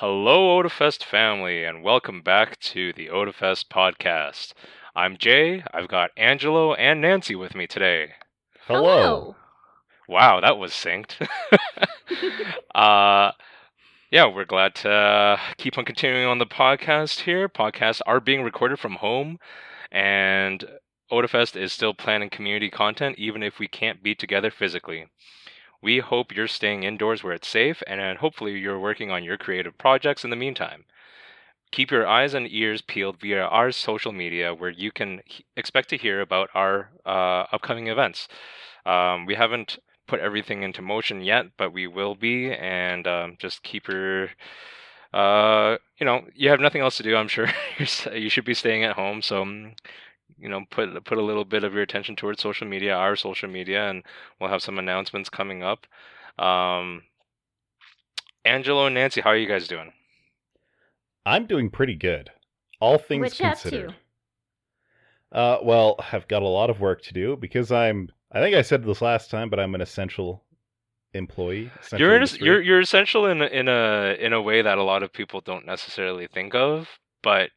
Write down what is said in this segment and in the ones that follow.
Hello, Otafest family, and welcome back to the Otafest podcast. I'm Jay. I've got Angelo and Nancy with me today. Hello. Wow, that was synced. uh, yeah, we're glad to uh, keep on continuing on the podcast here. Podcasts are being recorded from home, and Otafest is still planning community content even if we can't be together physically. We hope you're staying indoors where it's safe, and uh, hopefully you're working on your creative projects in the meantime. Keep your eyes and ears peeled via our social media, where you can expect to hear about our uh, upcoming events. Um, we haven't put everything into motion yet, but we will be, and um, just keep your. Uh, you know, you have nothing else to do. I'm sure you should be staying at home, so um, you know, put put a little bit of your attention towards social media, our social media, and we'll have some announcements coming up. Um, Angelo and Nancy, how are you guys doing? I'm doing pretty good. All things What you up considered. Uh, well, I've got a lot of work to do because I'm. I think I said this last time, but I'm an essential employee. Essential you're in industry. you're you're essential in in a in a way that a lot of people don't necessarily think of, but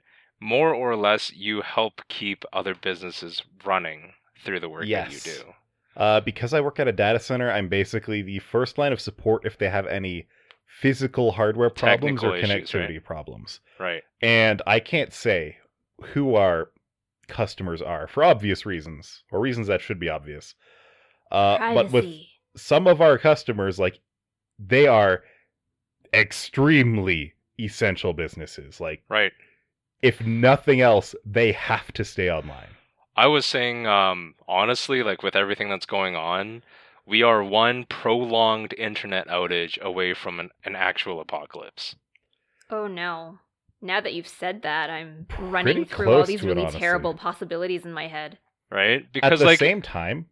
more or less you help keep other businesses running through the work Yes. that you do. Uh, because I work at a data center, I'm basically the first line of support if they have any physical hardware problems or Technical issues, right? connectivity problems. Right. And I can't say who our customers are for obvious reasons, or reasons that should be obvious. Uh, but with some of our customers, like they are extremely essential businesses. Like, Right. If nothing else, they have to stay online. I was saying, um, honestly, like with everything that's going on, we are one prolonged internet outage away from an, an actual apocalypse. Oh no. Now that you've said that, I'm running Pretty through all these to it, really terrible possibilities in my head. Right? Because at the like same time,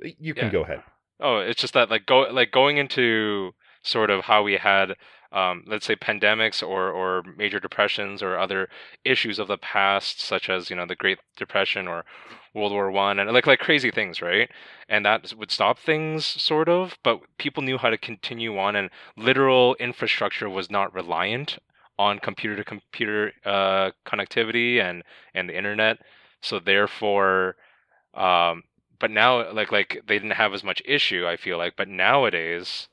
you can Yeah. go ahead. Oh, it's just that like go like going into sort of how we had um, let's say pandemics or or major depressions or other issues of the past, such as you know the Great Depression or World War One, and like like crazy things, right? And that would stop things sort of, but people knew how to continue on, and literal infrastructure was not reliant on computer to computer uh, connectivity and and the internet. So therefore, um, but now like like they didn't have as much issue i feel like but nowadays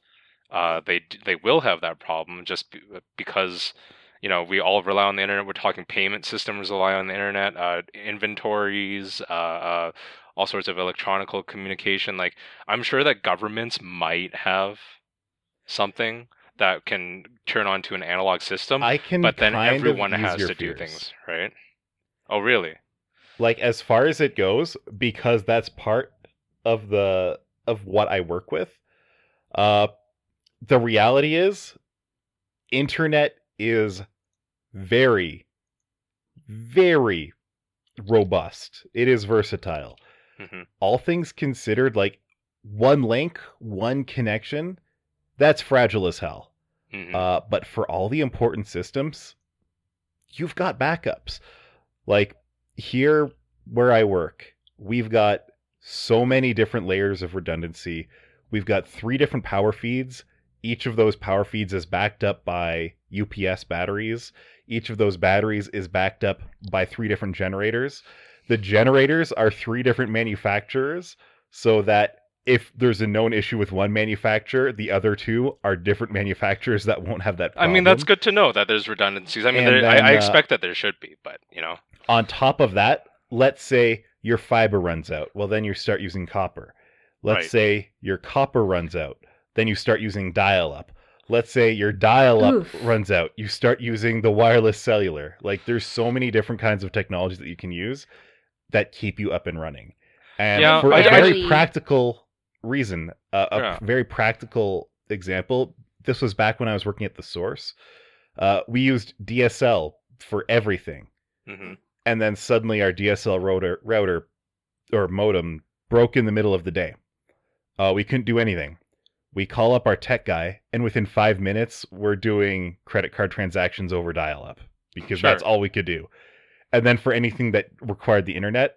uh they they will have that problem just be, because you know we all rely on the internet. We're talking payment systems rely on the internet uh inventories uh, uh all sorts of electronic communication. Like i'm sure that governments might have something that can turn onto an analog system I can, but then everyone has to do things right? Oh really? Like as far as it goes because that's part of the of what I work with uh the reality is internet is very very robust it is versatile hmm all things considered like one link one connection that's fragile as hell hmm uh, but for all the important systems, you've got backups. Like here where I work, we've got so many different layers of redundancy. We've got three different power feeds. Each of those power feeds is backed up by UPS batteries. Each of those batteries is backed up by three different generators. The generators are three different manufacturers so that if there's a known issue with one manufacturer, the other two are different manufacturers that won't have that I mean, that's good to know that there's redundancies. I mean, there, I, then, I uh, expect that there should be, but you know, On top of that, let's say your fiber runs out. Well, then you start using copper. Let's Right. say your copper runs out. Then you start using dial up. Let's say your dial up Oof. runs out. You start using the wireless cellular. Like there's so many different kinds of technologies that you can use that keep you up and running. And Yeah, for I- a very actually- practical reason, uh, a Yeah. very practical example, this was back when I was working at the source. Uh, we used DSL for everything hmm and then suddenly our DSL router router or modem broke in the middle of the day. Uh, we couldn't do anything. We call up our tech guy, and within five minutes, we're doing credit card transactions over dial up because Sure. that's all we could do. And then for anything that required the internet,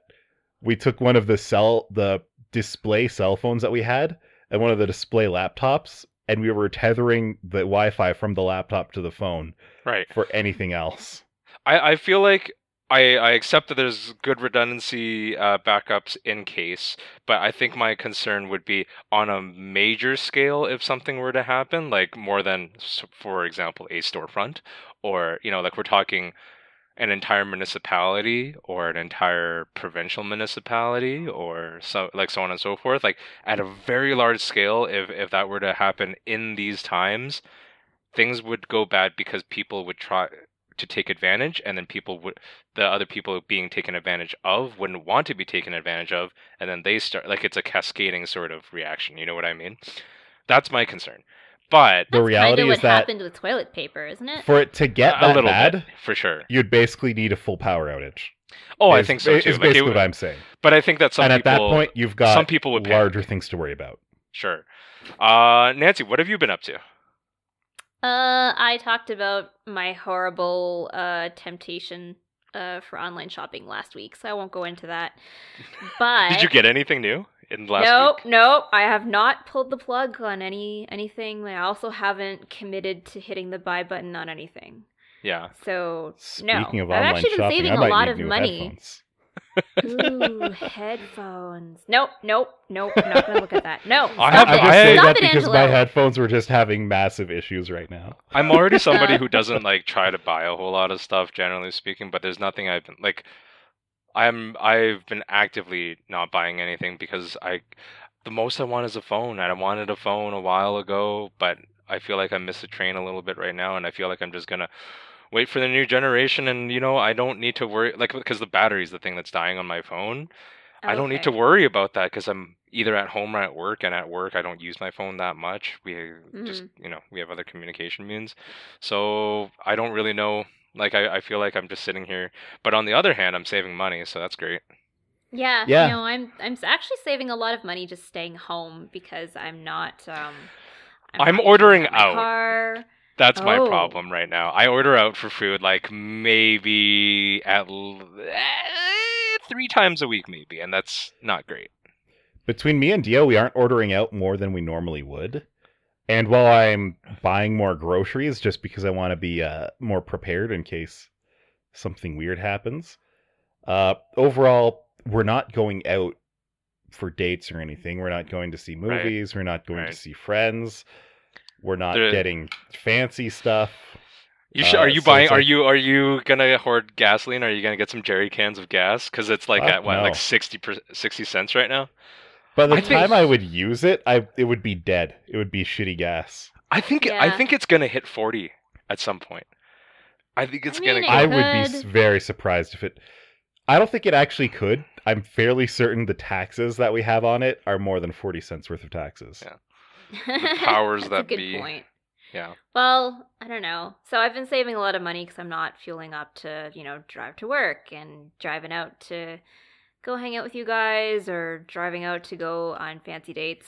we took one of the cell the display cell phones that we had and one of the display laptops, and we were tethering the Wi-Fi from the laptop to the phone Right. for anything else. I, I feel like I, I accept that there's good redundancy uh, backups in case, but I think my concern would be on a major scale if something were to happen, like more than, for example, a storefront, or you know, like we're talking an entire municipality or an entire provincial municipality or so like so on and so forth like at a very large scale if if that were to happen in these times things would go bad because people would try to take advantage and then people would the other people being taken advantage of wouldn't want to be taken advantage of and then they start like it's a cascading sort of reaction you know what i mean that's my concern but The reality kinda is what that happened with toilet paper, isn't it? for it to get a that little bad, bit for sure you'd basically need a full power outage. oh i think so is too Like, basically would- what I'm saying. but i think that some and at that point, you've got some people would panic. larger things to worry about. Sure. Uh, Nancy, what have you been up to? Uh, I talked about my horrible uh temptation uh for online shopping last week, so I won't go into that. But Did you get anything new in last nope, week? nope. I have not pulled the plug on any anything. I also haven't committed to hitting the buy button on anything. Yeah. So no, Speaking of I've actually been shopping, saving a lot of money. headphones. Ooh, headphones. Nope, nope, nope. Not gonna look at that. No, I have- I'm just I- saying stop that it, because Angelo. my headphones were just having massive issues right now. I'm already somebody who doesn't like try to buy a whole lot of stuff, generally speaking. But there's nothing I've been like. I'm I've been actively not buying anything because I, the most I want is a phone. And I wanted a phone a while ago, but I feel like I missed the train a little bit right now, and I feel like I'm just gonna wait for the new generation. And you know, I don't need to worry like because the battery's the thing that's dying on my phone. I don't need to worry about that because I'm either at home or at work, and at work I don't use my phone that much. We just you know we have other communication means, so I don't really know. Like I, I feel like I'm just sitting here, but on the other hand, I'm saving money, so that's great. Yeah, Yeah. You know, I'm I'm actually saving a lot of money just staying home because I'm not. Um, I'm not ordering out. Car. That's my Oh. problem right now. I order out for food like maybe at l- eh, three times a week, maybe, and that's not great. Between me and Dio, we aren't ordering out more than we normally would. And while I'm buying more groceries just because I want to be uh, more prepared in case something weird happens, uh, overall, we're not going out for dates or anything. We're not going to see Right. movies. We're not going Right. to see friends. We're not There- getting fancy stuff. You sh- Uh, are you so buying? it's Are you are you gonna hoard gasoline? Are you gonna get some jerry cans of gas? Because it's like Fuck at what, no. like 60 per- 60 cents right now. By the I think- time I would use it, I it would be dead. It would be shitty gas. I think I think it's gonna hit 40 at some point. I think it's I mean, gonna. it Go, I would be very surprised if it. I don't think it actually could. I'm fairly certain the taxes that we have on it are more than forty cents worth of taxes. Yeah. powers That's that be. point. yeah. Well, I don't know. So I've been saving a lot of money because I'm not fueling up to, you know, drive to work and driving out to go hang out with you guys or driving out to go on fancy dates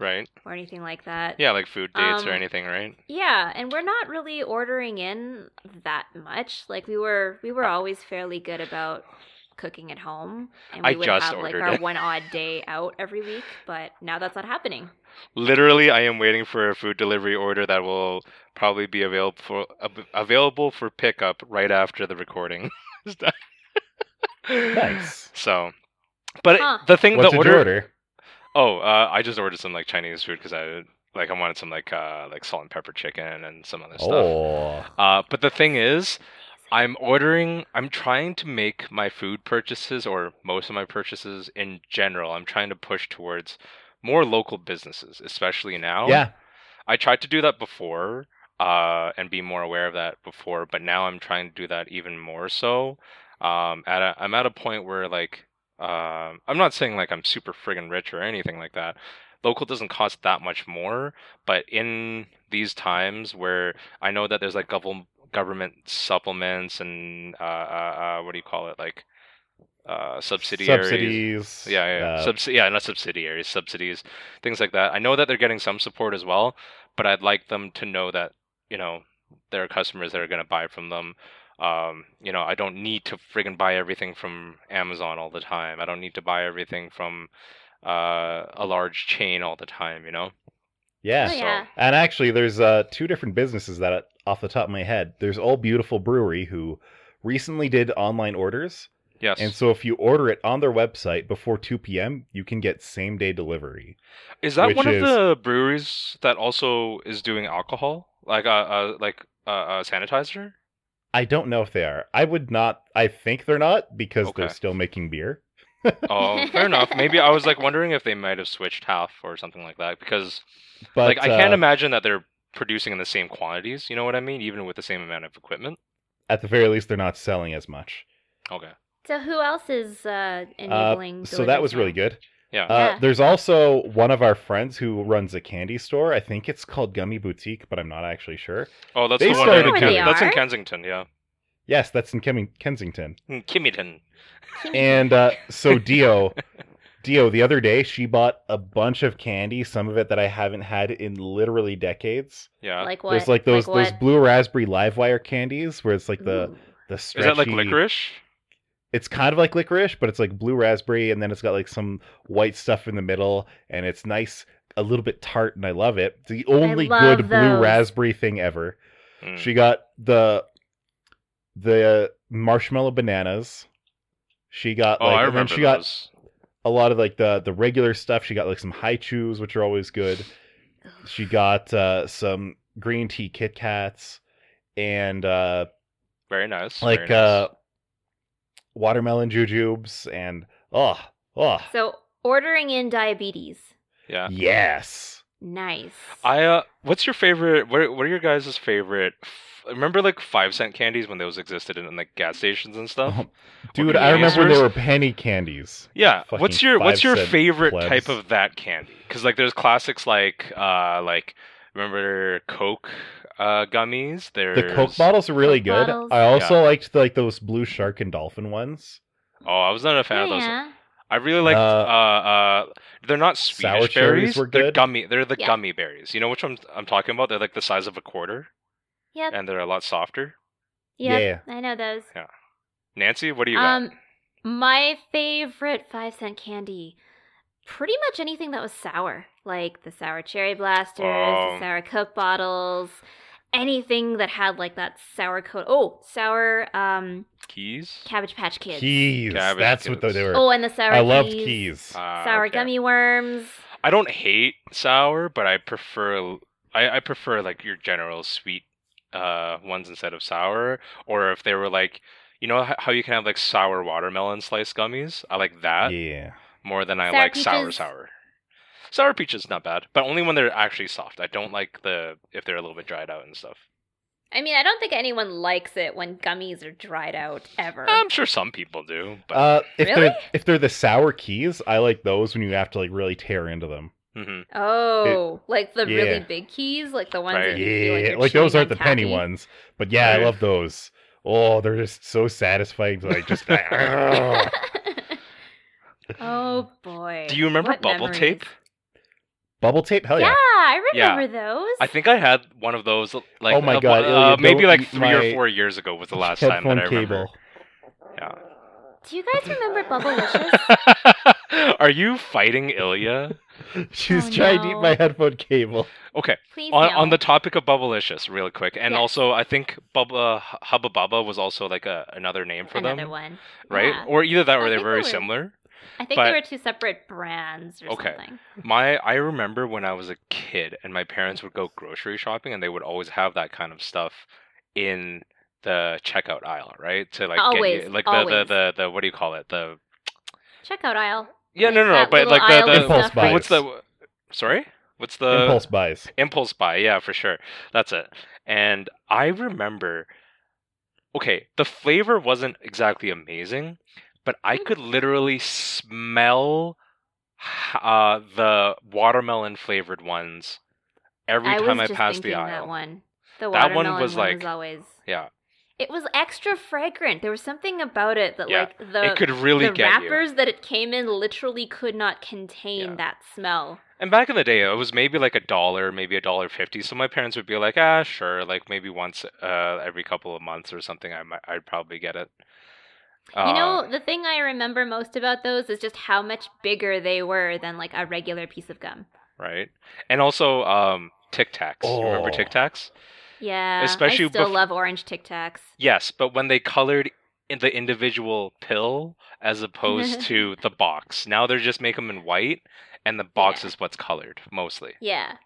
Right. or anything like that. Yeah, like food dates or Um, anything, right? Yeah, and we're not really ordering in that much. Like we were we were always fairly good about cooking at home and we I would just have like our it. one odd day out every week, but now that's not happening. Literally, I am waiting for a food delivery order that will probably be available for ab- available for pickup right after the recording. is done. Nice. So, but Huh. the thing, What the order, order? Oh, uh, I just ordered some like Chinese food because I like I wanted some like uh like salt and pepper chicken and some other stuff. Oh, Uh, but the thing is, I'm ordering. I'm trying to make my food purchases or most of my purchases in general. I'm trying to push towards more local businesses, especially now. yeah. I tried to do that before, uh, and be more aware of that before, but now I'm trying to do that even more so. Um, at a, I'm at a point where like, um, I'm not saying like I'm super friggin' rich or anything like that. Local doesn't cost that much more, but in these times where I know that there's like government government supplements and uh, uh, uh, what do you call it like uh, subsidiaries Subsidies. yeah, yeah, uh, Subs- yeah, not subsidiaries, subsidies, things like that. I know that they're getting some support as well, but I'd like them to know that you know there are customers that are going to buy from them. Um, you know, I don't need to friggin' buy everything from Amazon all the time. I don't need to buy everything from uh, a large chain all the time. You know, Yeah. Oh, yeah. And actually, there's uh, two different businesses that, off the top of my head, there's All Beautiful Brewery who recently did online orders, Yes. and so if you order it on their website before 2 p.m., you can get same day delivery. is that one is- of the breweries that also is doing alcohol, like uh, uh like uh, uh sanitizer? I don't know if they are. I would not. I think they're not because they're still making beer. Oh, fair enough. Maybe I was like wondering if they might have switched half or something like that because But like I can't imagine that they're producing in the same quantities. You know what I mean? Even with the same amount of equipment. at the very least, they're not selling as much. Okay. So who else is uh, Uh, enabling? so that was really good. Yeah. Uh, Yeah. There's also one of our friends who runs a candy store. I think it's called Gummy Boutique, but I'm not actually sure. oh, that's they the one started in to- Ken- They that's in? Kensington. Yeah. Yes, that's in Kem- Kensington. Kimmyton. now? And uh, so Dio, Dio, the other day she bought a bunch of candy, some of it that I haven't had in literally decades. Yeah. like what? There's like those those blue raspberry live wire candies where it's like the Ooh. the Is that like licorice? It's kind of like licorice, but it's like blue raspberry, and then it's got like some white stuff in the middle, and it's nice, a little bit tart, and I love it. It's the only love good blue raspberry thing ever. Hmm. She got the the marshmallow bananas. She got oh, like, I and then remember she got those. a lot of like the the regular stuff. She got like some Hi-Chews, which are always good. She got uh, some green tea Kit Kats and uh, Very nice. like very nice. uh, watermelon jujubes and oh oh So ordering in diabetes. yeah. yes. Nice. I uh, what's your favorite? What are, what are your guys' favorite? f- Remember like five cent candies when those existed in like gas stations and stuff? Oh, Dude, I remember when they were penny candies. Yeah. Fucking What's your What's your favorite plebs. type of that candy? Because like there's classics like uh like remember Coke uh gummies. There's The Coke bottles are really Coke good. bottles? I also Yeah. liked like those blue shark and dolphin ones. Oh, I was not a fan of those. yeah. I really liked. Uh, Uh, uh, they're not sour Swedish cherries berries. were They're good. gummy. They're the Yeah. gummy berries. You know which ones I'm talking about? They're like the size of a quarter, Yep. and they're a lot softer. Yep. I know those. Nancy, what do you got? Um, my favorite five cent candy, pretty much anything that was sour, like the sour cherry blasters, Oh. the sour Coke bottles, anything that had like that sour coat. Oh, sour um Keys. Cabbage Patch Kids. Keys. Cabbage That's what they were. Oh, and the sour. I loved keys, keys. Ah, Sour okay. gummy worms. I don't hate sour, but I prefer. I, I prefer like your general sweet uh ones instead of sour. Or if they were like, you know how you can have like sour watermelon slice gummies. I like that yeah. more than I Sour like peaches. sour. Sour peach is not bad, but only when they're actually soft. I don't like the if they're a little bit dried out and stuff. I mean, I don't think anyone likes it when gummies are dried out ever. I'm sure some people do, but Uh, if Really? they're if they're the sour keys, I like those when you have to like really tear into them. mhm. oh, like the really big keys, like the ones Right. that you feel like, Yeah, like those aren't the on penny ones, but yeah, I love those. Oh, they're just so satisfying like just. oh boy. do you remember What bubble memories. tape? Bubble tape, hell yeah. yeah! I Yeah. remember those. I think I had one of those. Like, Oh my uh, God, uh, Ilya, maybe like three or four years ago was the last time that I remember. cable. Yeah. Do you guys remember Bubblicious? Are you fighting Ilya? She's Oh, trying to eat my headphone cable. Okay. Please On, no. on the topic of Bubblicious, real quick, and Yes. also I think Bubba Hubba Bubba was also like a another name for Another them, one. right? Yeah. Or either that I or they're very they were- similar. I think but- they were two separate brands or Okay. something. My I remember when I was a kid and my parents would go grocery shopping and they would always have that kind of stuff in the checkout aisle, right? To like Always, get you, like the, the always. the the what do you call it? The Checkout aisle. yeah Like no no no but like aisle the, the Impulse stuff. buys. what's the sorry what's the Impulse buys. impulse buy yeah for sure that's it and i remember okay the flavor wasn't exactly amazing but i Mm. could literally smell uh the watermelon flavored ones every I time was i just passed the thinking aisle that one. The That one watermelon was like- always. yeah It was extra fragrant. There was something about it that Yeah, like the it could really the get you wrappers that it came in literally could not contain Yeah. that smell. and back in the day it was maybe like a dollar maybe a dollar fifty so my parents would be like ah sure like maybe once uh every couple of months or something i might i'd probably get it you know, Uh, the thing I remember most about those is just how much bigger they were than like a regular piece of gum. right? And also um, Tic Tacs. You Remember Oh. Tic Tacs? Yeah, Especially I still bef- love orange Tic Tacs. Yes, but when they colored in the individual pill as opposed to the box. Now they're just make them in white, and the box Yeah. is what's colored mostly. Yeah.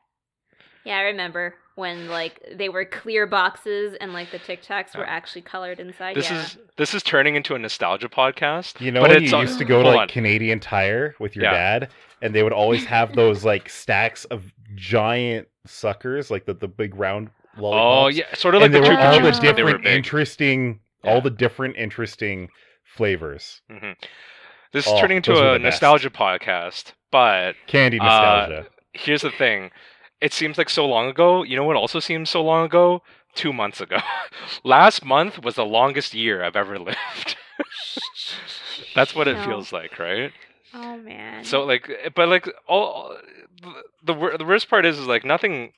Yeah, I remember when like they were clear boxes and like the Tic Tacs were actually colored inside. This yeah. is this is turning into a nostalgia podcast. You know but when it's you on- used to go to like on. Canadian Tire with your Yeah. dad, and they would always have those like stacks of giant suckers, like the, the big round lollipops. Oh yeah, sort of like and the they were all the Chups, they were different, interesting, Yeah. all the different interesting flavors. hmm This is Oh, turning into a the best. nostalgia podcast, but Candy Uh, nostalgia. here's the thing. It seems like so long ago. You know what also seems so long ago? Two months ago. Last month was the longest year I've ever lived. That's what it No. feels like, right? Oh man. So like, eh, but like all the the worst part is is like nothing.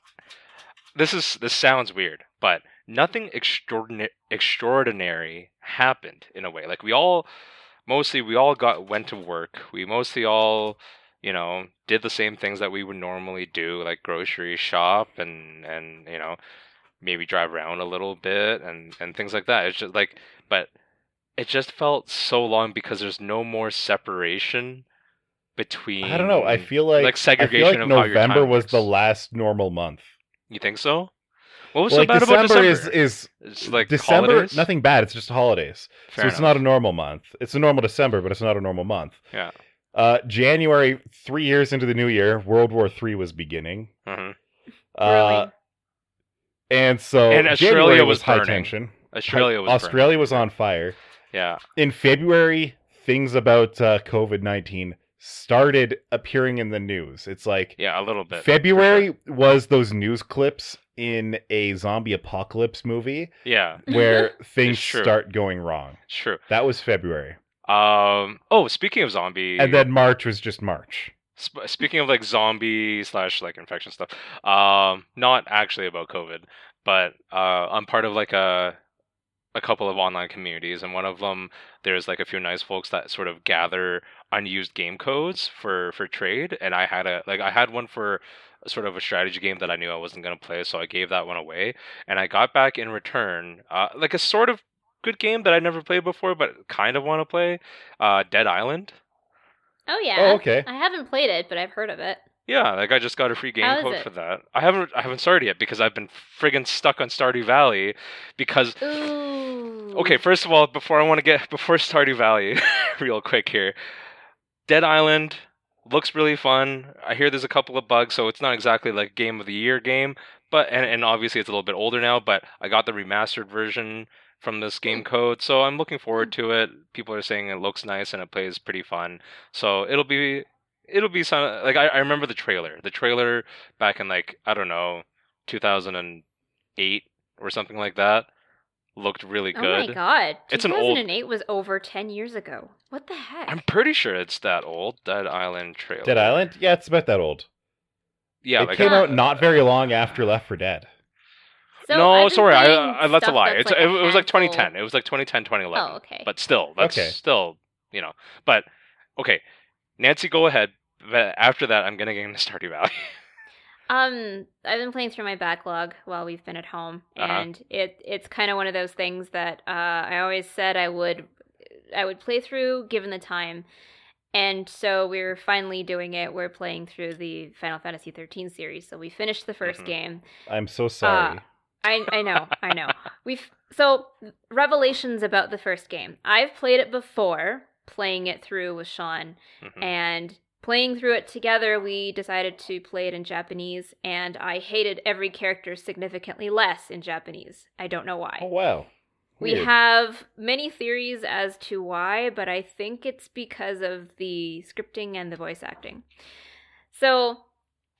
This is this sounds weird, but nothing extraordinary extraordinary happened in a way. Like we all, mostly we all got went to work. We mostly all, you know, did the same things that we would normally do, like grocery shop and and you know, maybe drive around a little bit and and things like that. It's just like, but it just felt so long because there's no more separation between. I don't know. I feel like, like segregation. I feel like of how your November was the last normal month. You think so? What was Well, so like bad about December, December? is is it's like December. holidays? Nothing bad. It's just holidays. Fair so it's enough. not a normal month. It's a normal December, but it's not a normal month. Yeah. Uh, January, three years into the new year, World War Three was beginning. Mhm. Uh, and so And Australia January was high burning. tension. Australia was Australia was on fire. Yeah. In February, things about uh, COVID nineteen started appearing in the news. It's like Yeah, a little bit. for February was those news clips in a zombie apocalypse movie. Yeah, where things start going wrong. it's true. That was February. Um. Oh, speaking of zombie, And then March was just March. sp- speaking of like zombie slash like infection stuff. Um, not actually about COVID, but uh, I'm part of like a a couple of online communities, and one of them there's like a few nice folks that sort of gather unused game codes for for trade, and I had a like I had one for sort of a strategy game that I knew I wasn't going to play, so I gave that one away, and I got back in return uh, like a sort of good game that I never played before, but kind of want to play, uh, Dead Island. oh yeah. Oh, okay. I haven't played it, but I've heard of it. Yeah, like I just got a free game code it? for that. I haven't I haven't started yet because I've been friggin' stuck on Stardew Valley because Ooh. okay, first of all, before I want to get before Stardew Valley, real quick here. Dead Island looks really fun. I hear there's a couple of bugs, so it's not exactly like game of the year game, but and, and obviously it's a little bit older now, but I got the remastered version from this game Hmm. code, so I'm looking forward to it. People are saying it looks nice and it plays pretty fun. So it'll be it'll be some like I, I remember the trailer. The trailer back in like I don't know, 2008 or something like that looked really good. Oh my god. It's an old- 2008 was over 10 years ago. What the heck? I'm pretty sure it's that old Dead Island trailer. Dead Island? Yeah, it's about that old. Yeah, it like came uh, out not very long after Left 4 Dead. So no, sorry, I, playing I that's a lie. that's It's like it, a was like handful- 2010. It was like 2010, 2011. Oh, okay. But still, that's Okay. still you know. But okay, Nancy, go ahead. But after that, I'm gonna get into Stardew Valley. Um, I've been playing through my backlog while we've been at home, Uh-huh. and it it's kind of one of those things that uh, I always said I would I would play through given the time, and so we're finally doing it. We're playing through the Final Fantasy 13 series, so we finished the 1st Mhm. game. I'm so sorry. I I know, I know. We've so revelations about the first game. I've played it before, playing it through with Sean, Mhm. and playing through it together, we decided to play it in Japanese, and I hated every character significantly less in Japanese. I don't know why. oh wow. we Weird. have many theories as to why, but I think it's because of the scripting and the voice acting. So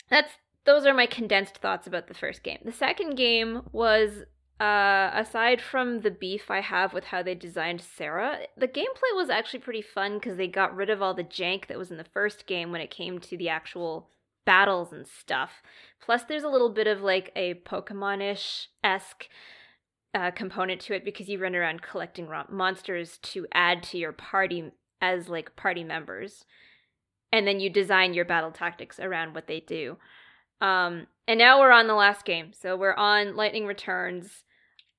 that's those are my condensed thoughts about the first game. The second game was uh, aside from the beef I have with how they designed Serah, the gameplay was actually pretty fun because they got rid of all the jank that was in the first game when it came to the actual battles and stuff. Plus, there's a little bit of like a Pokemon ish esque uh, component to it because you run around collecting monsters to add to your party as like party members. and then you design your battle tactics around what they do. Um, and now we're on the last game, so we're on Lightning Returns.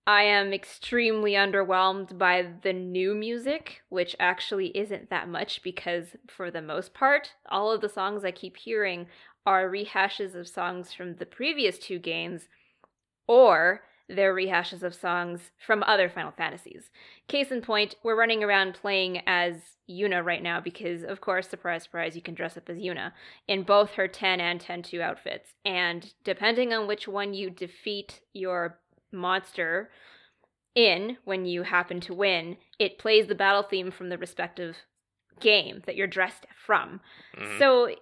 I am extremely underwhelmed by the new music, which actually isn't that much because, for the most part, all of the songs I keep hearing are rehashes of songs from the previous two games, or they're rehashes of songs from other Final Fantasies. Case in point, we're running around playing as Yuna right now because, of course, surprise, surprise, you can dress up as Yuna in both her 10 and 10 2 outfits. And depending on which one you defeat your monster in when you happen to win, it plays the battle theme from the respective game that you're dressed from. Mhm. So,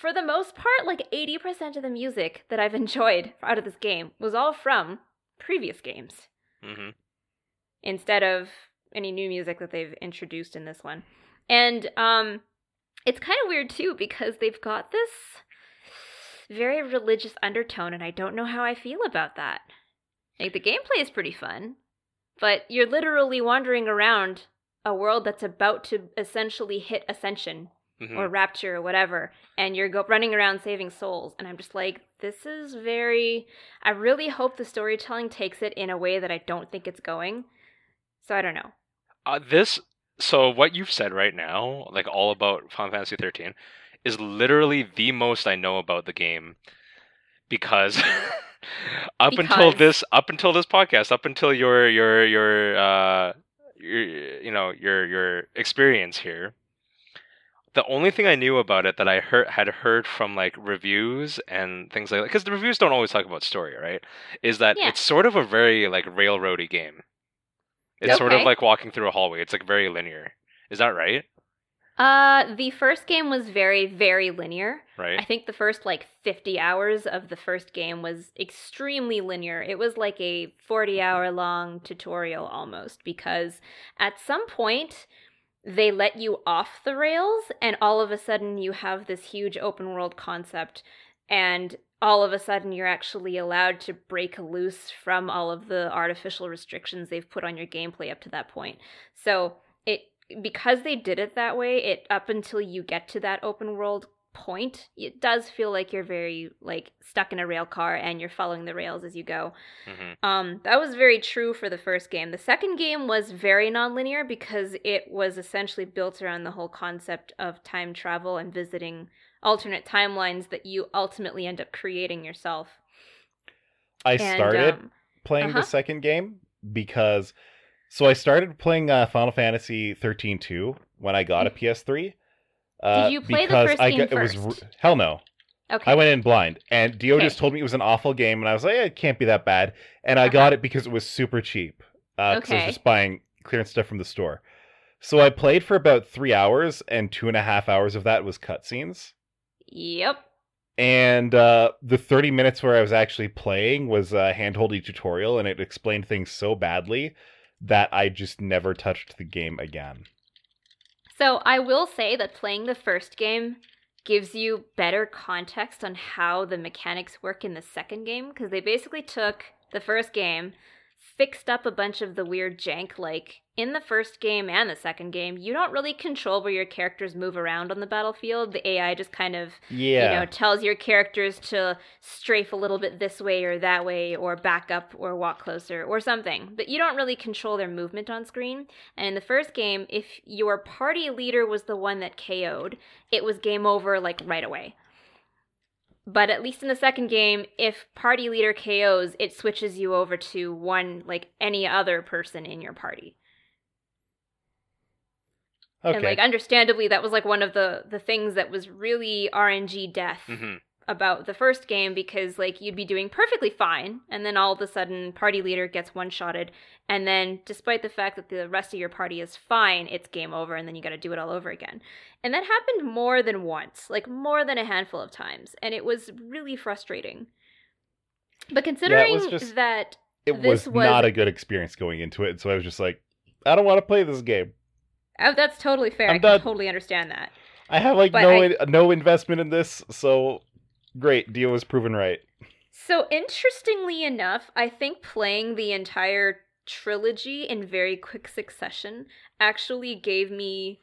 for the most part, like 80% of the music that I've enjoyed out of this game was all from previous games Mhm. instead of any new music that they've introduced in this one. And um it's kind of weird too because they've got this very religious undertone and I don't know how I feel about that. Like the gameplay is pretty fun, but you're literally wandering around a world that's about to essentially hit ascension Mhm. or rapture or whatever and you're go- running around saving souls and i'm just like this is very i really hope the storytelling takes it in a way that i don't think it's going. So i don't know. Uh, this so what you've said right now, like all about Final Fantasy 13, is literally the most I know about the game because up until this up until this podcast, up until your your your uh your you know your your experience here, the only thing I knew about it that I heard had heard from like reviews and things like that because the reviews don't always talk about story, right? Is that Yeah. it's sort of a very like railroady game. It's sort of like walking through a hallway. It's like very linear. Is that right? uh the first game was very very linear Right. i think the first like 50 hours of the first game was extremely linear it was like a 40 hour long tutorial almost because at some point they let you off the rails and all of a sudden you have this huge open world concept and all of a sudden you're actually allowed to break loose from all of the artificial restrictions they've put on your gameplay up to that point. So it because they did it that way it up until you get to that open world point it does feel like you're very like stuck in a rail car and you're following the rails as you go hmm um, that was very true for the first game. The second game was very nonlinear because it was essentially built around the whole concept of time travel and visiting alternate timelines that you ultimately end up creating yourself. I And, started um, playing uh-huh. the second game because so I started playing uh, Final Fantasy 13 2 when I got a PS3. Uh, Did you play the because first I game got- it was first? hell no. okay. I went in blind, and Dio Okay. just told me it was an awful game, and I was like, eh, it can't be that bad. And I Uh-huh. got it because it was super cheap. Because I Okay. was just buying clearance stuff from the store. So I played for about three hours, and two and a half hours of that was cutscenes. Yep. And uh, the 30 minutes where I was actually playing was a handholdy tutorial, and it explained things so badly that I just never touched the game again. So I will say that playing the first game gives you better context on how the mechanics work in the second game because they basically took the first game, fixed up a bunch of the weird jank. Like in the first game and the second game, you don't really control where your characters move around on the battlefield. The AI just kind of Yeah. you know, tells your characters to strafe a little bit this way or that way, or back up or walk closer or something. But you don't really control their movement on screen. And in the first game, if your party leader was the one that KO'd, it was game over like right away. But at least in the second game, if party leader KOs, it switches you over to one like any other person in your party. okay. And like understandably that was like one of the the things that was really RNG death hmm about the first game because like you'd be doing perfectly fine and then all of a sudden party leader gets one shotted and then despite the fact that the rest of your party is fine it's game over and then you got to do it all over again and that happened more than once like more than a handful of times and it was really frustrating but considering just- that it this was, was- not a good experience going into it, so I was just like, I don't want to play this game. oh, that's totally fair I'm i can done. totally understand that I have like But no I- no investment in this, so great. deal was proven right. So interestingly enough, I think playing the entire trilogy in very quick succession actually gave me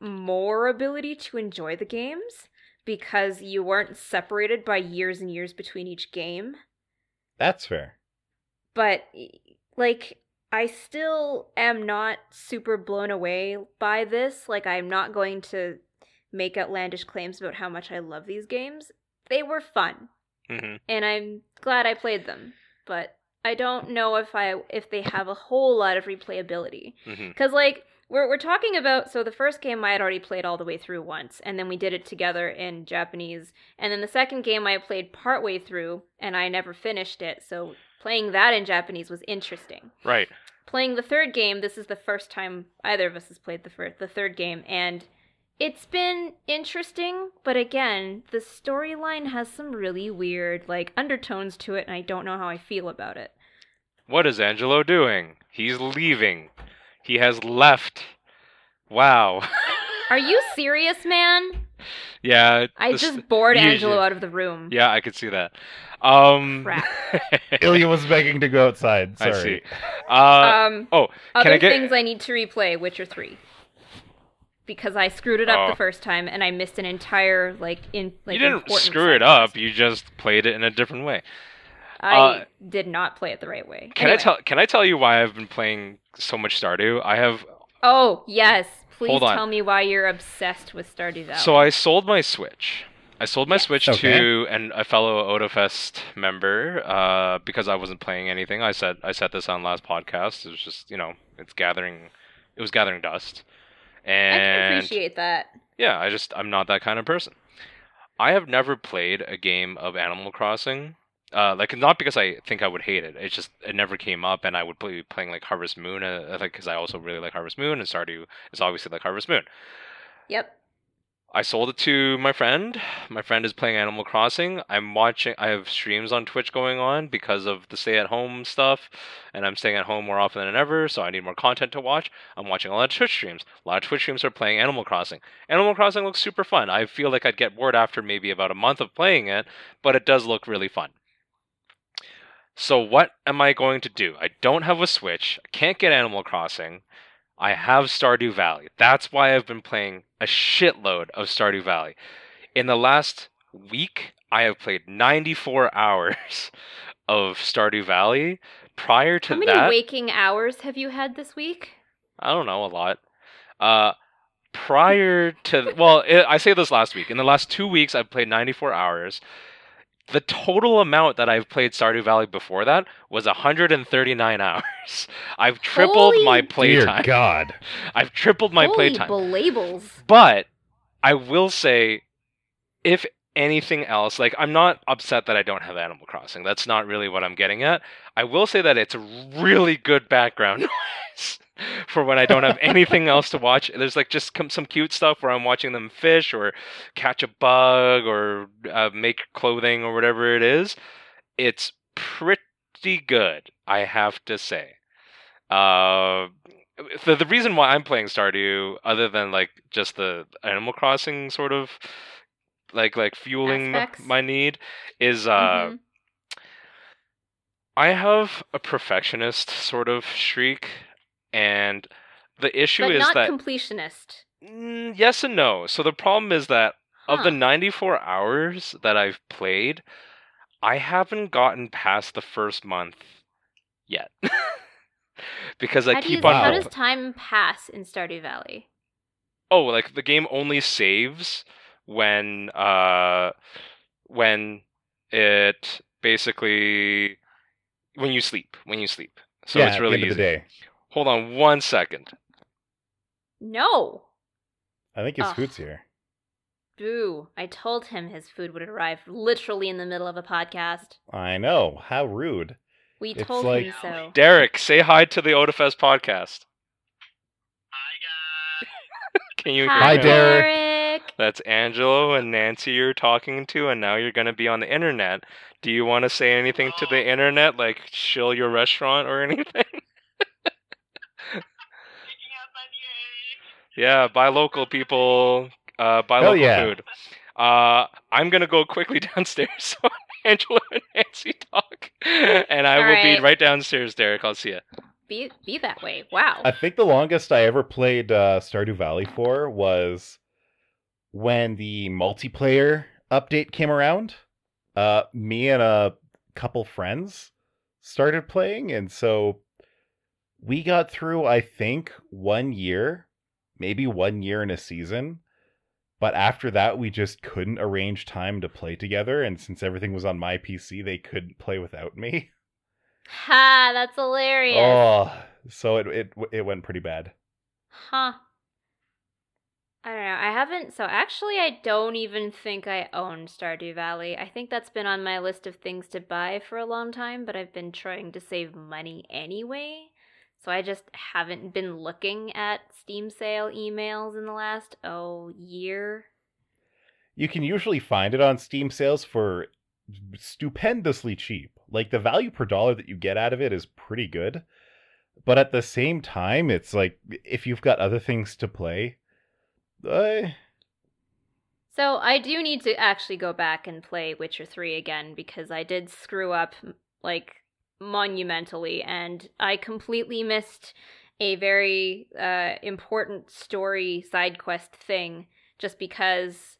more ability to enjoy the games because you weren't separated by years and years between each game. That's fair. But like I still am not super blown away by this. Like I'm not going to make outlandish claims about how much I love these games. They were fun hmm and I'm glad I played them, but I don't know if I if they have a whole lot of replayability. hmm Cuz like we're we're talking about so the first game I had already played all the way through once and then we did it together in Japanese and then the second game I played partway through and I never finished it. So playing that in Japanese was interesting. Right. Playing the third game, this is the first time either of us has played the first the third game and it's been interesting, but again, the storyline has some really weird like undertones to it and I don't know how I feel about it. What is Angelo doing? He's leaving. He has left. Wow. Are you serious, man? yeah. I this- just bored you- Angelo out of the room. Yeah, I could see that. Um. Crap. Ilya was begging to go outside. I Sorry. see. uh, um oh, other I get? things I need to replay Witcher 3. Because I screwed it up Oh. the first time and I missed an entire like in like you didn't important screw it up. You just played it in a different way. I uh, did not play it the right way. Can I tell? Can I tell you why I've been playing so much Stardew? I have. Oh, yes. Please Hold on. tell me why you're obsessed with Stardew Valley. So I sold my Switch. I sold my Yes. Switch Okay. to an, a fellow Otafest member uh, because I wasn't playing anything. I said I said this on last podcast. It was just you know it's gathering, it was gathering dust, I can appreciate that. yeah, I just I'm not that kind of person. I have never played a game of Animal Crossing. Uh, like not because I think I would hate it. It's just it never came up, and I would play playing like Harvest Moon, uh, like because I also really like Harvest Moon, and Stardew is obviously like Harvest Moon. Yep. I sold it to my friend. My friend is playing Animal Crossing. I'm watching. I have streams on Twitch going on because of the stay-at-home stuff, and I'm staying at home more often than ever, so I need more content to watch. I'm watching a lot of Twitch streams. A lot of Twitch streams are playing Animal Crossing. Animal Crossing looks super fun. I feel like I'd get bored after maybe about a month of playing it, but it does look really fun. So what am I going to do? I don't have a Switch. I can't get Animal Crossing. I have Stardew Valley. That's why I've been playing a shitload of Stardew Valley. In the last week, I have played 94 hours of Stardew Valley. Prior to that, How many that, waking hours have you had this week? I don't know a lot. Uh, prior to well, i I say this last week. In the last two weeks, I've played 94 hours. The total amount that I've played Stardew Valley before that was 139 hours. I've tripled Holy my Dear playtime. God. I've tripled my Holy playtime. belabels. But I will say, if anything else, like I'm not upset that I don't have Animal Crossing. That's not really what I'm getting at. I will say that it's a really good background noise for when I don't have anything else to watch. There's like just some cute stuff where I'm watching them fish or catch a bug or uh, make clothing or whatever it is. It's pretty good, I have to say. Uh, the the reason why I'm playing Stardew, other than like just the Animal Crossing sort of like like fueling Aspects. my need, is uh Mhm. I have a perfectionist sort of streak, and the issue But is not that completionist. Mm, yes and no. So the problem is that of the 94 hours that I've played, I haven't gotten past the first month yet. because I how, do you, keep on how does time pass in Stardew Valley? Oh, like the game only saves when uh when it basically when you sleep, when you sleep. So yeah, it's at really the end easy. of the day. Hold on one second. No. I think his Ugh. food's here. Boo. I told him his food would arrive literally in the middle of a podcast. I know. How rude. We It's told like- him so. Derek, say hi to the Otafest podcast. Hi, guys. Can you Hi, Hi, him? Derek. Derek. That's Angelo and Nancy you're talking to, and now you're going to be on the internet. Do you want to say anything to the internet, like shill your restaurant or anything? yeah, buy local people, uh, buy Hell local yeah. food. Uh, I'm going to go quickly downstairs so Angelo and Nancy talk, and I All will be right. right downstairs, Derek. I'll see you. be be that way. Wow. I think the longest I ever played uh, Stardew Valley for was when the multiplayer update came around. Uh, me and a couple friends started playing, and so we got through, I think, one year, maybe one year in a season. But after that, we just couldn't arrange time to play together, and since everything was on my PC, they couldn't play without me. Ha, that's hilarious. Oh, so it it it went pretty bad. Huh. I don't know. I haven't. So actually, I don't even think I own Stardew Valley. I think that's been on my list of things to buy for a long time, but I've been trying to save money anyway. So I just haven't been looking at Steam sale emails in the last, oh, year. You can usually find it on Steam sales for stupendously cheap. Like the value per dollar that you get out of it is pretty good. But at the same time, it's like if you've got other things to play, uh, So I do need to actually go back and play Witcher 3 again because I did screw up like monumentally and I completely missed a very uh, important story side quest thing just because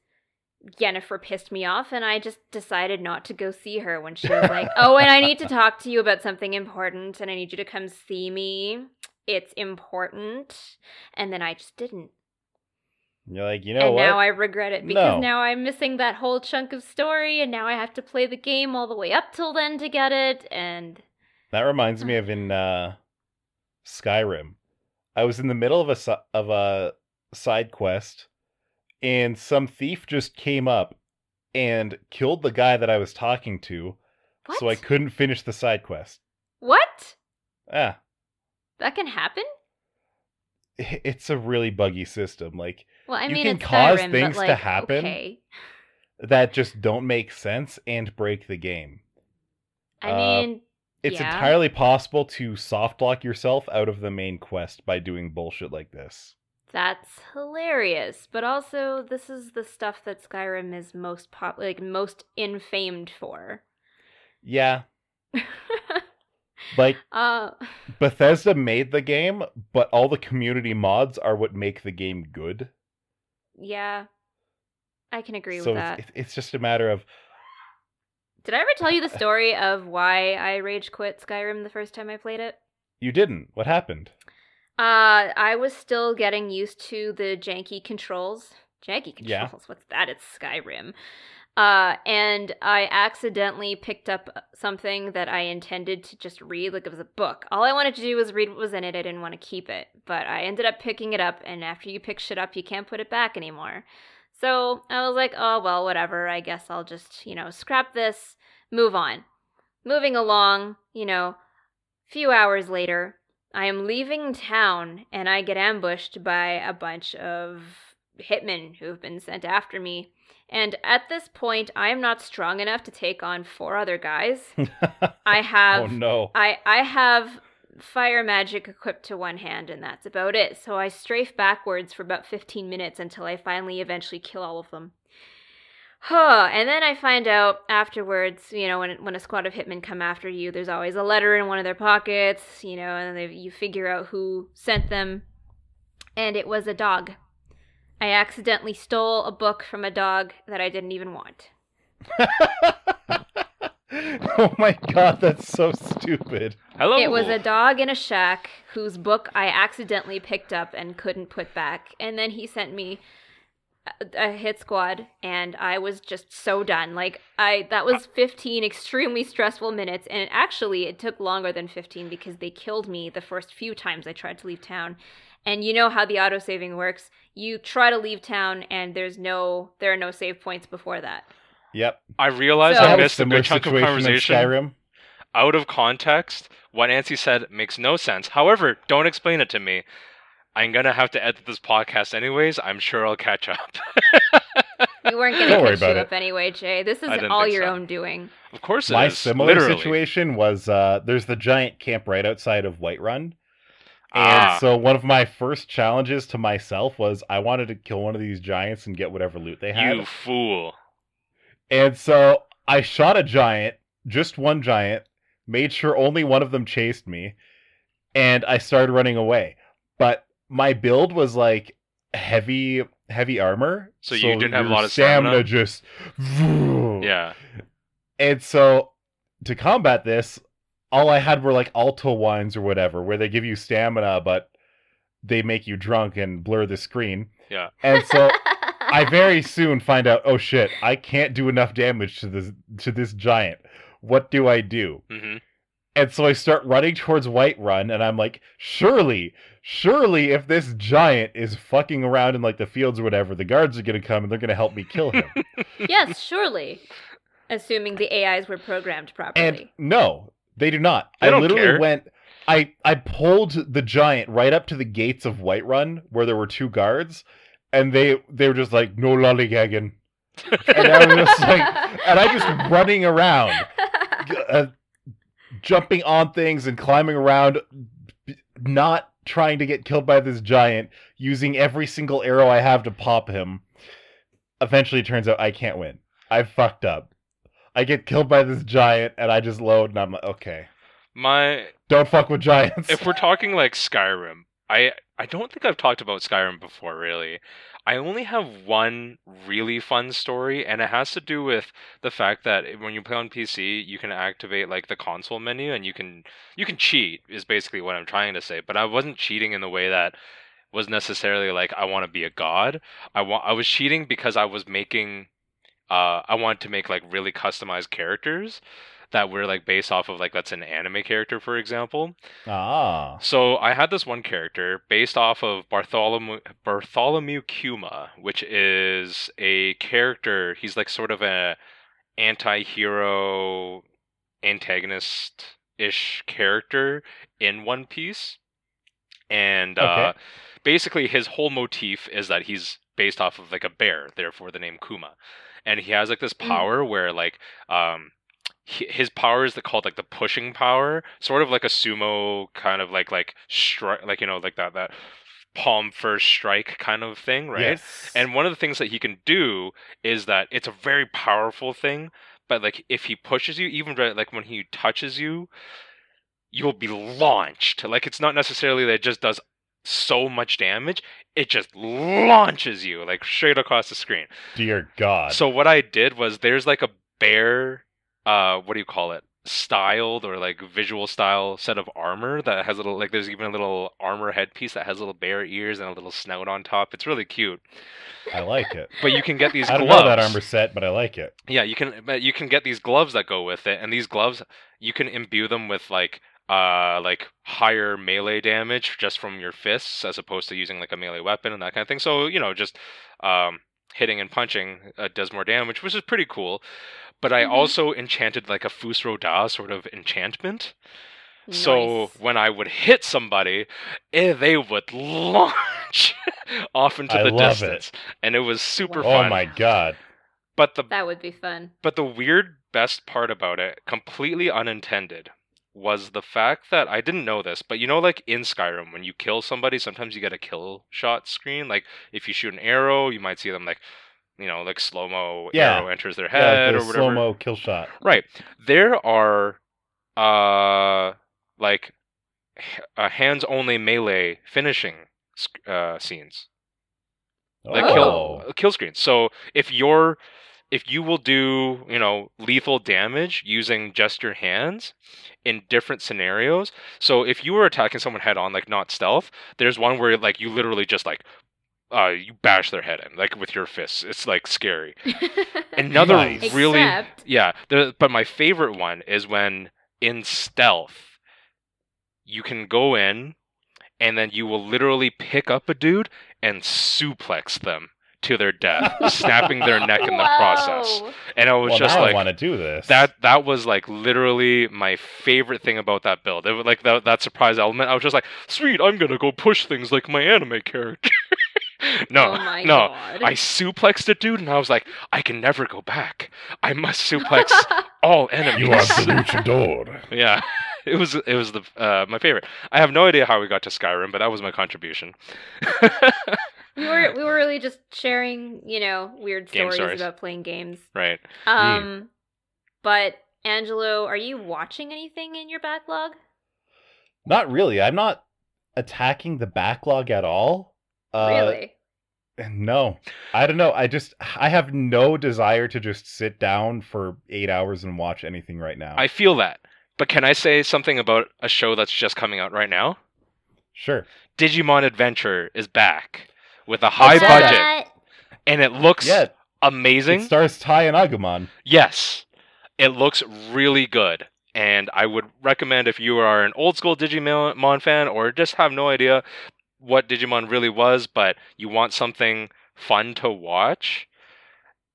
Yennefer pissed me off and I just decided not to go see her when she was like, "Oh, and I need to talk to you about something important and I need you to come see me. It's important." And then I just didn't. You're like, you know and what? now I regret it because No. now I'm missing that whole chunk of story and now I have to play the game all the way up till then to get it and That reminds me of in uh, Skyrim. I was in the middle of a of a side quest, and some thief just came up and killed the guy that I was talking to, what? so I couldn't finish the side quest. What? Ah, That can happen? it's a really buggy system. Like Well, I You mean, can it's cause Skyrim, things but, to happen. Okay. that just don't make sense and break the game. I Uh, mean, It's Yeah. entirely possible to soft lock yourself out of the main quest by doing bullshit like this. that's hilarious, but also this is the stuff that Skyrim is most pop like most infamed for. Yeah, like uh Bethesda made the game, but all the community mods are what make the game good. yeah. I can agree so with that. it's, it's just a matter of Did I ever tell you the story of why I rage quit Skyrim the first time I played it? you didn't. What happened? Uh, I was still getting used to the janky controls. Janky controls? Yeah. What's that? It's Skyrim. Uh, and I accidentally picked up something that I intended to just read, like it was a book. All I wanted to do was read what was in it. I didn't want to keep it. But I ended up picking it up, and after you pick shit up, you can't put it back anymore. So I was like, oh, well, whatever. I guess I'll just, you know, scrap this, move on. Moving along, you know, few hours later, I am leaving town and I get ambushed by a bunch of hitmen who've been sent after me. And at this point, I am not strong enough to take on four other guys. I have oh no. I I have fire magic equipped to one hand and that's about it. So I strafe backwards for about 15 minutes until I finally eventually kill all of them. Huh, and then I find out afterwards, you know, when when a squad of hitmen come after you, there's always a letter in one of their pockets, you know, and they, you figure out who sent them. And it was a dog. I accidentally stole a book from a dog that I didn't even want. oh my god, that's so stupid. Hello. It was a dog in a shack whose book I accidentally picked up and couldn't put back. And then he sent me a, a hit squad and I was just so done. Like I that was 15 extremely stressful minutes and actually it took longer than 15 because they killed me the first few times I tried to leave town. And you know how the auto saving works. You try to leave town and there's no there are no save points before that. Yep. I realized So- I I had a missed a good chunk of situation in conversation Skyrim. out of context. What Nancy said makes no sense. However, don't explain it to me. I'm gonna have to edit this podcast anyways. I'm sure I'll catch up. We weren't going Don't to worry catch you about up anyway, Jay. This is all your so. own doing. of course, it My is, similar literally. situation was uh, there's the giant camp right outside of Whiterun. And Ah. so one of my first challenges to myself was I wanted to kill one of these giants and get whatever loot they had. You fool! And so I shot a giant, just one giant, made sure only one of them chased me. and I started running away. But my build was like heavy heavy armor. So you didn't have a lot of stamina? just Yeah. And so to combat this, all I had were like alto wines or whatever, where they give you stamina, but they make you drunk and blur the screen. Yeah. And so I very soon find out, oh shit, I can't do enough damage to this to this giant. What do I do? hmm And so I start running towards Whiterun, and I'm like, surely, surely, if this giant is fucking around in like the fields or whatever, the guards are gonna come and they're gonna help me kill him. yes, surely. Assuming the AIs were programmed properly. and no, they do not. They I literally care. went. I I pulled the giant right up to the gates of Whiterun, where there were two guards, and they they were just like, no lollygagging, and I was just like, and I just running around. uh, jumping on things and climbing around, not trying to get killed by this giant, using every single arrow I have to pop him. Eventually, it turns out I can't win. I fucked up. I get killed by this giant, and I just load, and I'm like, okay, My don't fuck with giants. if we're talking like Skyrim, I I don't think I've talked about Skyrim before really. I only have one really fun story and it has to do with the fact that when you play on PC, you can activate like the console menu and you can you can cheat is basically what I'm trying to say, but I wasn't cheating in the way that was necessarily like I want to be a god. I want I was cheating because I was making uh I wanted to make like really customized characters that were like based off of like that's an anime character for example. ah, So I had this one character based off of Bartholomew Bartholomew Kuma, which is a character. He's like sort of a anti-hero, antagonist-ish character in One Piece, and uh, basically his whole motif is that he's based off of like a bear, therefore the name Kuma, and he has like this Mm. power where like um his power is the, called like the pushing power, sort of like a sumo kind of like like strike, like you know like that that palm first strike kind of thing, right? Yes. And one of the things that he can do is that it's a very powerful thing, but like if he pushes you, even like when he touches you, you'll be launched. Like it's not necessarily that it just does so much damage; it just launches you like straight across the screen. dear God. So what I did was there's like a bear, uh, what do you call it? Styled or like visual style set of armor that has a little like there's even a little armor headpiece that has little bear ears and a little snout on top. It's really cute. I like it. But you can get these I don't know that armor set, but I like it. Yeah, you can but you can get these gloves that go with it, and these gloves you can imbue them with like uh like higher melee damage just from your fists as opposed to using like a melee weapon and that kind of thing. So you know just um hitting and punching uh, does more damage, which is pretty cool. But I Mhm. also enchanted like a Fus Ro Dah sort of enchantment. So when I would hit somebody, eh, they would launch off into I the love it. distance, and it was super Wow. fun. Oh my God. But the that would be fun. but the weird best part about it, completely unintended, was the fact that I didn't know this, but you know, like in Skyrim, when you kill somebody, sometimes you get a kill shot screen. Like if you shoot an arrow, you might see them like, you know, like slow mo Yeah. arrow enters their head the or whatever. slow mo kill shot. Right. There are, uh, like, uh, hands only melee finishing sc- uh, scenes like oh. kill kill screens. So if you're if you will do you know lethal damage using just your hands in different scenarios. So if you were attacking someone head on, like not stealth, there's one where like you literally just like uh you bash their head in like with your fists. It's like scary. Another Nice. really Except- yeah. The, but my favorite one is when in stealth you can go in and then you will literally pick up a dude and suplex them to their death, snapping their neck in the process. And I was well, just now like I want to do this. that that was like literally my favorite thing about that build. It was like that that surprise element. I was just like, "Sweet, I'm going to go push things like my anime character." no. oh my no. God. I suplexed a dude and I was like, I can never go back. I must suplex all enemies. You are the luchador. yeah. It was it was the uh, my favorite. I have no idea how we got to Skyrim, but that was my contribution. We were we were really just sharing, you know, weird Game stories, stories. about playing games. right. Um, but Angelo, are you watching anything in your backlog? Not really. I'm not attacking the backlog at all. Uh, really? No, I don't know. I just I have no desire to just sit down for eight hours and watch anything right now. I feel that. But can I say something about a show that's just coming out right now? sure. Digimon Adventure is back with a high saw that. budget, and it looks Yeah, amazing. it stars Tai and Agumon. Yes, it looks really good, and I would recommend if you are an old school Digimon fan or just have no idea what Digimon really was, but you want something fun to watch.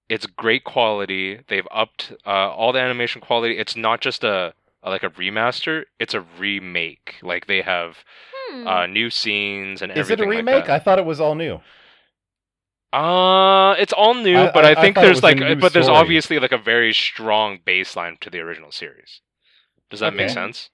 It's great quality. They've upped uh, all the animation quality. It's not just a, a like a remaster; it's a remake. Like they have Hmm. uh, new scenes and everything. Is it a remake? Like that. I thought it was all new. Uh, it's all new, I- but I- I, I think thought it there's like, new but there's obviously like a very strong baseline to the original series. Does that make sense?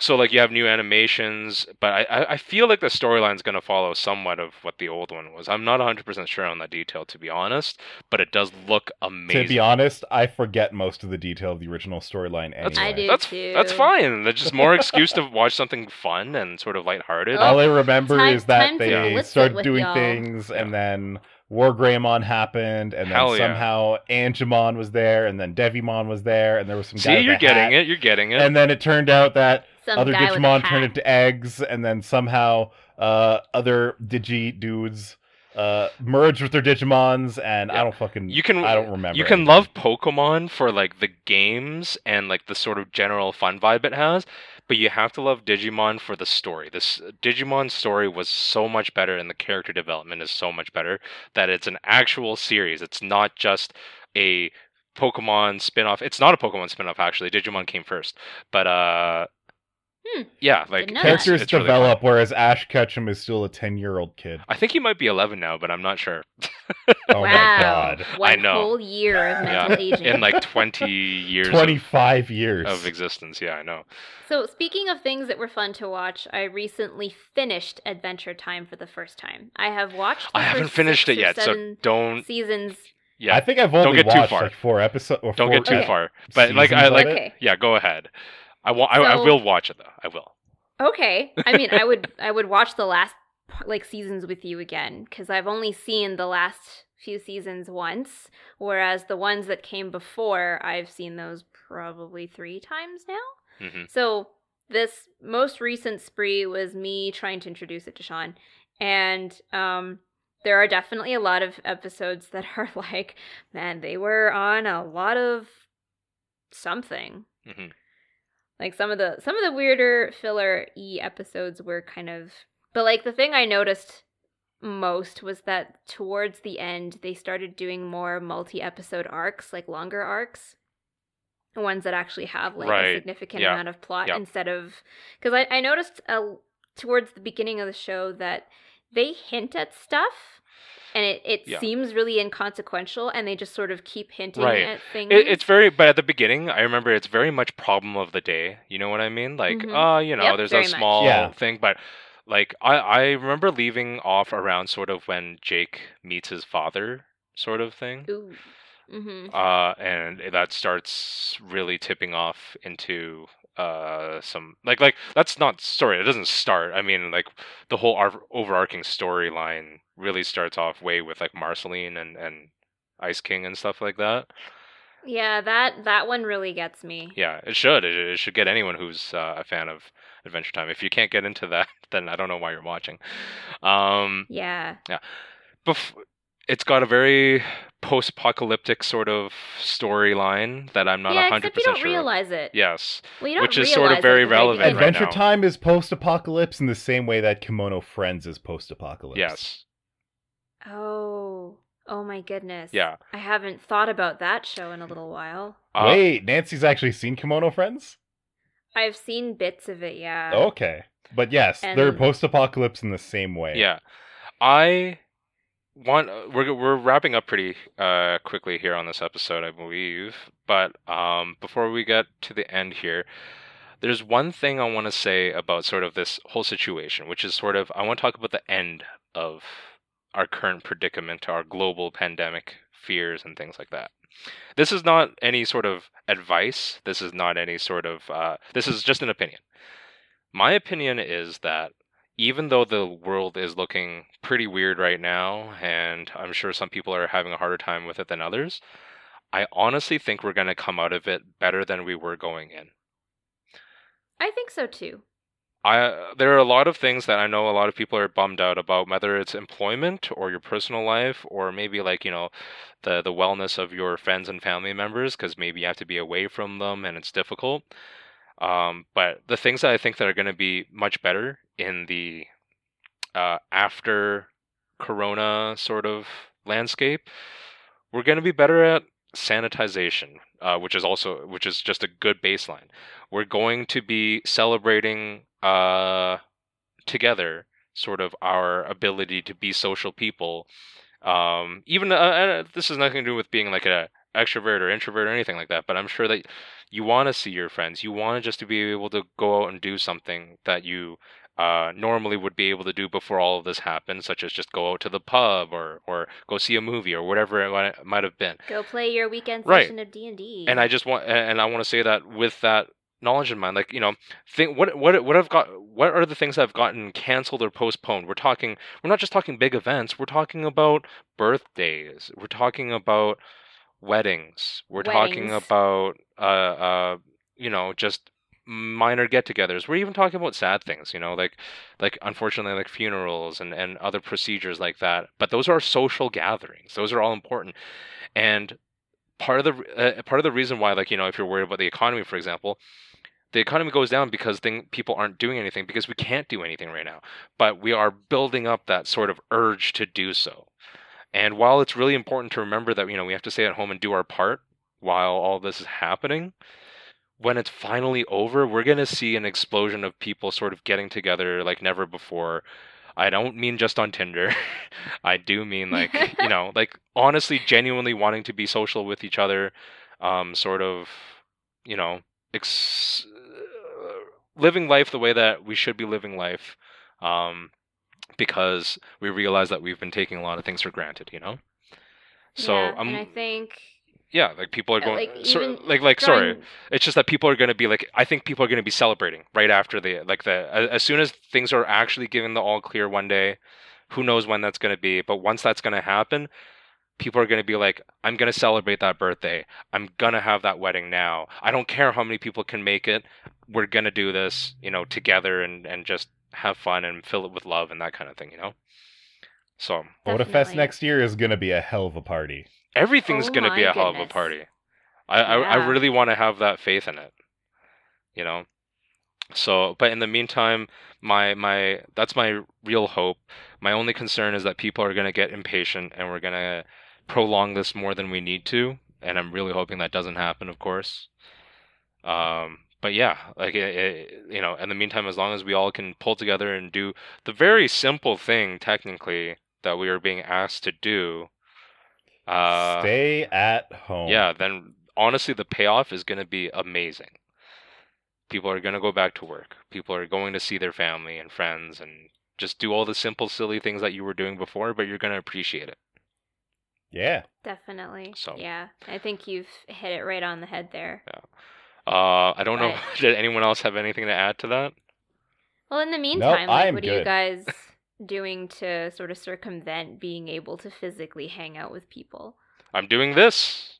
So like you have new animations, but I I, I feel like the storyline's gonna follow somewhat of what the old one was. I'm not 100 percent sure on that detail to be honest, but it does look amazing. To be honest, I forget most of the detail of the original storyline anyway. That's- I do that's too. that's fine. That's just more excuse to watch something fun and sort of lighthearted. Oh, All I remember time- is that they blitz it started doing y'all. things, and then WarGreymon happened, and Hell then yeah. somehow Angemon was there, and then Devimon was there, and there was some See, guy you're getting hat. it. You're getting it. And then it turned out that Some other guy with a Digimon hat. turned into eggs, and then somehow uh, other Digi dudes uh, merged with their Digimons, and Yeah. I don't fucking You can- I don't remember. you can anything. love Pokemon for like the games and like the sort of general fun vibe it has, but you have to love Digimon for the story. This Digimon story was so much better and the character development is so much better that it's an actual series. It's not just a Pokemon spin-off. It's not a Pokemon spin-off actually. Digimon came first. But uh Hmm. yeah, like Didn't know it's- that. characters really develop, whereas Ash Ketchum is still a ten-year-old kid. I think he might be 11 now, but I'm not sure. Oh wow. my god, One I know. whole year of Yeah. mental aging. In like 20 years of, twenty-five years. of existence. Yeah, I know. So, speaking of things that were fun to watch, I recently finished Adventure Time for the first time. I have watched. The I haven't finished it yet, so don't seasons. yeah. I think I've only get too far. like four episodes. Don't four get too Okay. far. But like I like. Okay. yeah, go ahead. I wa- I, I will watch it though. I will. Okay. I mean, I would I would watch the last like seasons with you again because I've only seen the last few seasons once, whereas the ones that came before I've seen those probably three times now. hmm So this most recent spree was me trying to introduce it to Sean, and um, there are definitely a lot of episodes that are like, man, they were on a lot of something. hmm Like some of the some of the weirder filler e episodes were kind of, but like the thing I noticed most was that towards the end they started doing more multi episode arcs, like longer arcs ones that actually have like a significant Yeah. amount of plot Yeah. instead of because I, I noticed uh, towards the beginning of the show that they hint at stuff and it, it Yeah. seems really inconsequential and they just sort of keep hinting Right. at things It, it's very, but at the beginning, I remember it's very much problem of the day. You know what I mean? Like, Mhm. uh, you know, Yep, there's a small Yeah. thing, but like I, I remember leaving off around sort of when Jake meets his father, sort of thing. Ooh. hmm uh, and that starts really tipping off into uh some like like that's not story it doesn't start i mean like the whole ar- overarching storyline really starts off way with like marceline and and ice king and stuff like that Yeah, that that one really gets me. yeah it should it, it should get anyone who's uh, a fan of adventure time if you can't get into that then i don't know why you're watching um Yeah. bef- it's got a very post-apocalyptic sort of storyline that I'm not yeah, 100% except you don't sure. of. realize it. Yes. Well, you don't which is sort of realize it very at the very relevant beginning. right Adventure now. Time is post-apocalypse in the same way that Kemono Friends is post-apocalypse. Yes. Oh. Oh my goodness. Yeah. I haven't thought about that show in a little while. Uh, Wait, Nancy's actually seen Kemono Friends? I've seen bits of it, yeah. Okay. But yes, they're post-apocalypse in the same way. Yeah. I want we're we're wrapping up pretty uh quickly here on this episode, I believe. But um before we get to the end here, there's one thing I want to say about sort of this whole situation, which is sort of I want to talk about the end of our current predicament, our global pandemic fears and things like that. This is not any sort of advice. This is not any sort of uh this is just an opinion. my opinion is that even though the world is looking pretty weird right now, and I'm sure some people are having a harder time with it than others, I honestly think we're going to come out of it better than we were going in. I think so too. I there are a lot of things that I know a lot of people are bummed out about, whether it's employment or your personal life, or maybe like you know, the the wellness of your friends and family members, because maybe you have to be away from them and it's difficult. Um, but the things that I think that are going to be much better in the uh, after Corona sort of landscape, we're going to be better at sanitization, uh, which is also which is just a good baseline. We're going to be celebrating uh, together sort of our ability to be social people. Um, even uh, uh, this has nothing to do with being like a extrovert or introvert or anything like that, but I'm sure that you want to see your friends. You want just to be able to go out and do something that you uh, normally would be able to do before all of this happened, such as just go out to the pub or or go see a movie or whatever it might have been. Go play your weekend session right. of D and D. And I just want, and I want to say that with that knowledge in mind like you know think what what what have got what are the things that have gotten canceled or postponed? We're talking we're not just talking big events. We're talking about birthdays. We're talking about weddings. We're weddings. talking about uh uh you know just minor get-togethers. We're even talking about sad things you know like like unfortunately like funerals and and other procedures like that. But those are social gatherings. Those are all important. And part of the uh, part of the reason why like you know if you're worried about the economy for example the economy goes down because thing, people aren't doing anything because we can't do anything right now. But we are building up that sort of urge to do so. And while it's really important to remember that you know we have to stay at home and do our part while all this is happening, when it's finally over, we're going to see an explosion of people sort of getting together like never before. I don't mean just on Tinder. I do mean like, you know, like honestly genuinely wanting to be social with each other, um sort of, you know, ex- living life the way that we should be living life um, because we realize that we've been taking a lot of things for granted, you know? So yeah, um, and I think yeah, like people are going like so, like like sorry, it's just that people are going to be like I think people are going to be celebrating right after the like the as soon as things are actually given the all clear one day, who knows when that's going to be, but once that's going to happen, people are going to be like, I'm going to celebrate that birthday. I'm going to have that wedding now. I don't care how many people can make it. We're going to do this, you know, together and, and just have fun and fill it with love and that kind of thing, you know? So, Fest next year is going to be a hell of a party. Everything's oh going to be a goodness. hell of a party. I, yeah. I, I really want to have that faith in it, you know? So, but in the meantime, my my that's my real hope. My only concern is that people are going to get impatient and we're going to prolong this more than we need to, and I'm really hoping that doesn't happen, of course. Um, but yeah, like it, it, you know, in the meantime, as long as we all can pull together and do the very simple thing, technically, that we are being asked to do, uh, stay at home. Yeah, then honestly, the payoff is going to be amazing. People are going to go back to work. People are going to see their family and friends and just do all the simple, silly things that you were doing before, but you're going to appreciate it. Yeah. Definitely. So yeah, I think you've hit it right on the head there. Yeah. Uh, I don't but... know. Did anyone else have anything to add to that? Well, in the meantime, nope, like, what good. are you guys doing to sort of circumvent being able to physically hang out with people? I'm doing this.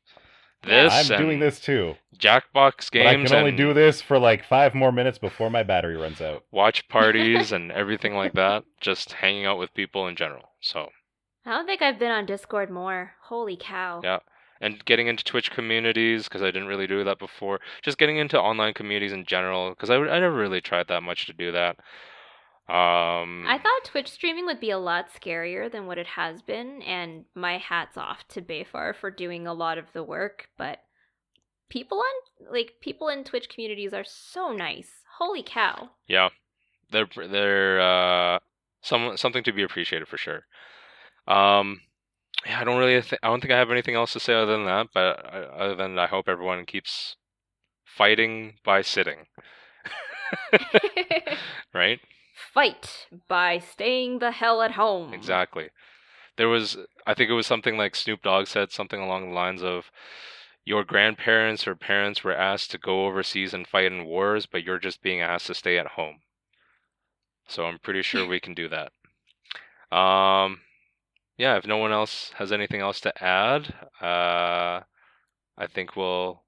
This. I'm doing this too. Jackbox games. But I can only do this for like five more minutes before my battery runs out. Watch parties and everything like that. Just hanging out with people in general. So I don't think I've been on Discord more. Holy cow. Yeah. And getting into Twitch communities because I didn't really do that before. Just getting into online communities in general because I, I never really tried that much to do that. Um, I thought Twitch streaming would be a lot scarier than what it has been, and my hat's off to Bayfar for doing a lot of the work. But people on like people in Twitch communities are so nice. Holy cow! Yeah, they're they're uh, some something to be appreciated for sure. Um, yeah, I don't really. Th- I don't think I have anything else to say other than that. But I, uh, other than I hope everyone keeps fighting by sitting. right. Fight by staying the hell at home. Exactly. There was, I think it was something like Snoop Dogg said something along the lines of, "Your grandparents or parents were asked to go overseas and fight in wars, but you're just being asked to stay at home." So I'm pretty sure we can do that. Um, yeah, if no one else has anything else to add, uh, I think we'll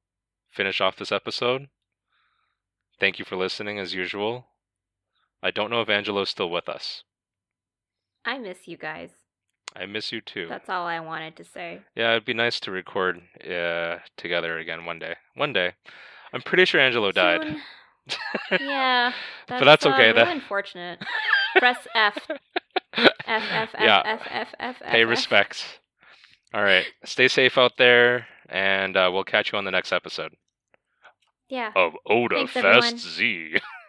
finish off this episode. Thank you for listening as usual. I don't know if Angelo's still with us. I miss you guys. I miss you too. That's all I wanted to say. Yeah, it'd be nice to record uh, together again one day. One day. I'm pretty sure Angelo died. Soon. yeah, But that's uh, okay, Real that- unfortunate. Press F. F F F Yeah. F F F F. Pay F. respects. All right. Stay safe out there, and uh, we'll catch you on the next episode Yeah. of Oda Thanks, Fest everyone. Z.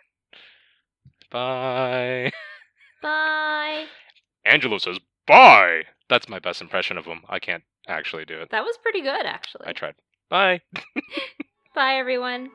Bye. Bye. Angelo says bye. That's my best impression of him. I can't actually do it. That was pretty good, actually. I tried. Bye. Bye, everyone.